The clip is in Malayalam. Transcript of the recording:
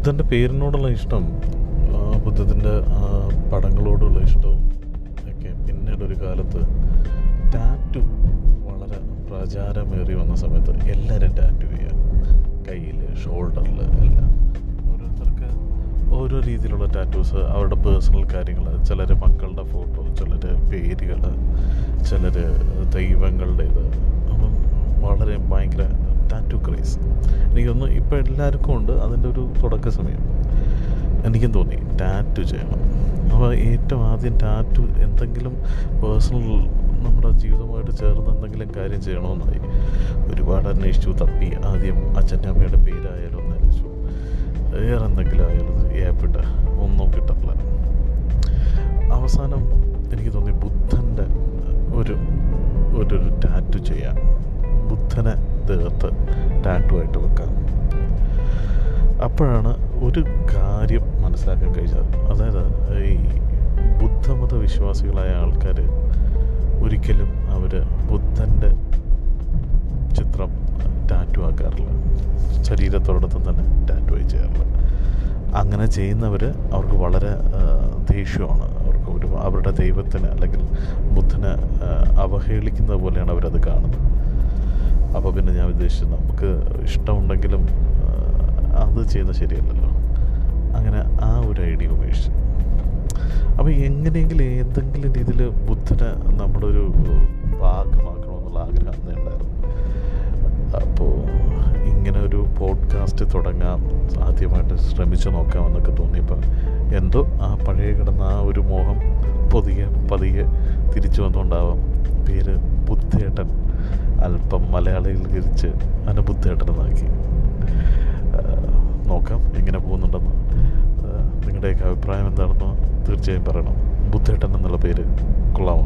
ബുദ്ധന്റെ പേരിനോടുള്ള ഇഷ്ടം ബുദ്ധത്തിന്റെ പടങ്ങളോടുള്ള ഇഷ്ടവും ഒക്കെ. പിന്നീട് ഒരു കാലത്ത് ടാറ്റു വളരെ പ്രചാരമേറി വന്ന സമയത്ത് എല്ലാവരും ടാറ്റു ചെയ്യുക കയ്യിൽ ഷോൾഡറിൽ എല്ലാം. ഓരോരുത്തർക്ക് ഓരോ രീതിയിലുള്ള ടാറ്റൂസ് അവരുടെ പേഴ്സണൽ കാര്യങ്ങൾ ചിലർ മക്കളുടെ ഫോട്ടോ ചിലർ പേരുകൾ ചിലർ ദൈവങ്ങളുടെ എനിക്കൊന്ന് ഇപ്പോൾ എല്ലാവർക്കും ഉണ്ട് അതിന്റെ ഒരു തുടക്ക സമയം. എനിക്കും തോന്നി ടാറ്റു ചെയ്യണം. അപ്പോൾ ഏറ്റവും ആദ്യം ടാറ്റു എന്തെങ്കിലും പേഴ്സണൽ നമ്മുടെ ജീവിതമായിട്ട് ചേർന്ന് എന്തെങ്കിലും കാര്യം ചെയ്യണമെന്നായി ഒരുപാട് അന്വേഷിച്ചു തപ്പി. ആദ്യം അച്ഛന്റെ അമ്മയുടെ പേരായാലും ഒന്ന് അന്വേഷിച്ചു. വേറെ എന്തെങ്കിലും ആയാലും ഏപ്പിട്ട ഒന്നും കിട്ടില്ല അവസാനം എനിക്ക് തോന്നി ബുദ്ധന്റെ ഒരു ഒരു ടാറ്റു ചെയ്യാം. ബുദ്ധനെ തീർത്ത് ടാറ്റു ആയിട്ട് വെക്കാം. അപ്പോഴാണ് ഒരു കാര്യം മനസ്സിലാക്കാൻ കഴിഞ്ഞത് അതായത് ഈ ബുദ്ധമത വിശ്വാസികളായ ആൾക്കാർ ഒരിക്കലും അവർ ബുദ്ധന്റെ ചിത്രം ടാറ്റു ആക്കാറില്ല. ശരീരത്തോടൊപ്പം തന്നെ ടാറ്റു ചെയ്യാറില്ല. അങ്ങനെ ചെയ്യുന്നവർ അവർക്ക് വളരെ ദേഷ്യമാണ്. അവർക്ക് ഒരു അവരുടെ ദൈവത്തിന് അല്ലെങ്കിൽ ബുദ്ധനെ അവഹേളിക്കുന്നത് പോലെയാണ് അവരത് കാണുന്നത്. അപ്പോൾ പിന്നെ ഞാൻ ഉദ്ദേശിച്ചത് നമുക്ക് ഇഷ്ടമുണ്ടെങ്കിലും അത് ചെയ്യുന്നത് ശരിയല്ലല്ലോ. അങ്ങനെ ആ ഒരു ഐഡിയ ഉപേക്ഷിച്ചു. അപ്പോൾ എങ്ങനെയെങ്കിലും ഏതെങ്കിലും രീതിയിൽ ബുദ്ധനെ നമ്മുടെ ഒരു ഭാഗമാക്കണമെന്നുള്ള ആഗ്രഹം അന്നേ ഉണ്ടായിരുന്നു. അപ്പോൾ ഇങ്ങനെ ഒരു പോഡ്കാസ്റ്റ് തുടങ്ങാം ആദ്യമായിട്ട് ശ്രമിച്ചു നോക്കാമെന്നൊക്കെ തോന്നിയപ്പോൾ എന്തോ ആ പഴയ കിടന്ന ആ ഒരു മോഹം പൊതിയെ പതിയെ തിരിച്ചു വന്നുകൊണ്ടാവാം പേര് ബുദ്ധേട്ടൻ. അല്പം മലയാളികീകരിച്ച് അതിനെ ബുദ്ധേട്ടനെന്നാക്കി നോക്കാം എങ്ങനെ പോകുന്നുണ്ടെന്ന് ആ, നിങ്ങളുടെയൊക്കെ അഭിപ്രായം എന്താണെന്ന് തീർച്ചയായും പറയണം. ബുദ്ധേട്ടൻ എന്നുള്ള പേര് കൊള്ളാമോ?